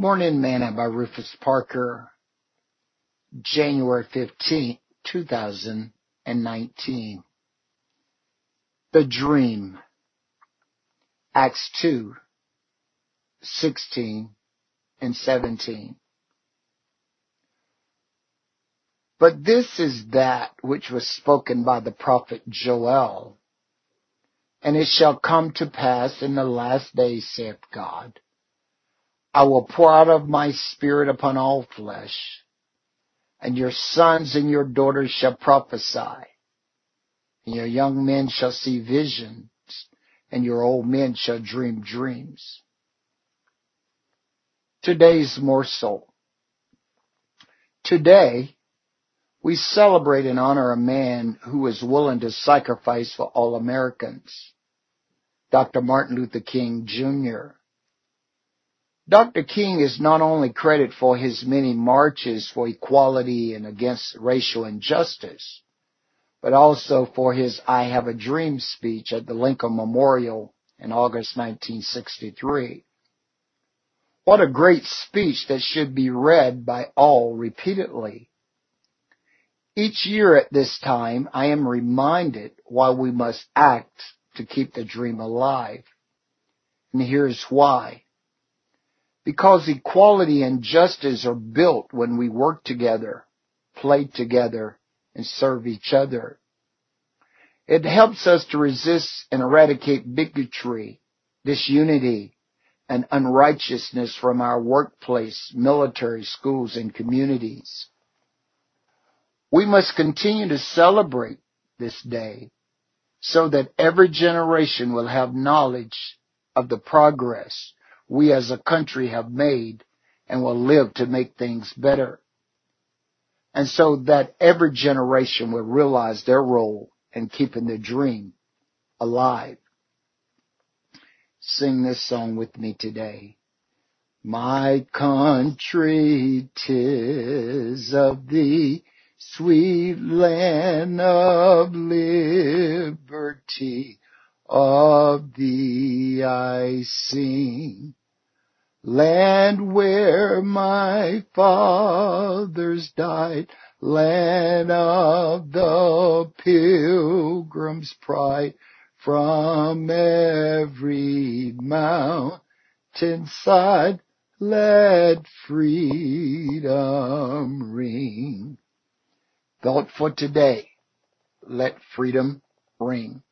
Morning Manna by Rufus Parker, January 15, 2019. The Dream, Acts 2, 16 and 17. But this is that which was spoken by the prophet Joel. And it shall come to pass in the last days, saith God, I will pour out of my spirit upon all flesh, and your sons and your daughters shall prophesy, and your young men shall see visions, and your old men shall dream dreams. Today's morsel. Today, we celebrate and honor a man who was willing to sacrifice for all Americans. Dr. Martin Luther King Jr. Dr. King is not only credited for his many marches for equality and against racial injustice, but also for his I Have a Dream speech at the Lincoln Memorial in August 1963. What a great speech that should be read by all repeatedly. Each year at this time, I am reminded why we must act to keep the dream alive. And here's why. Because equality and justice are built when we work together, play together, and serve each other. It helps us to resist and eradicate bigotry, disunity, and unrighteousness from our workplace, military, schools, and communities. We must continue to celebrate this day so that every generation will have knowledge of the progress we as a country have made and will live to make things better. And so that every generation will realize their role in keeping the dream alive. Sing this song with me today. My country, tis of thee sweet land of liberty, of thee I sing. Land where my fathers died, land of the pilgrim's pride, from every mountain side, let freedom ring. Thought for today. Let freedom ring.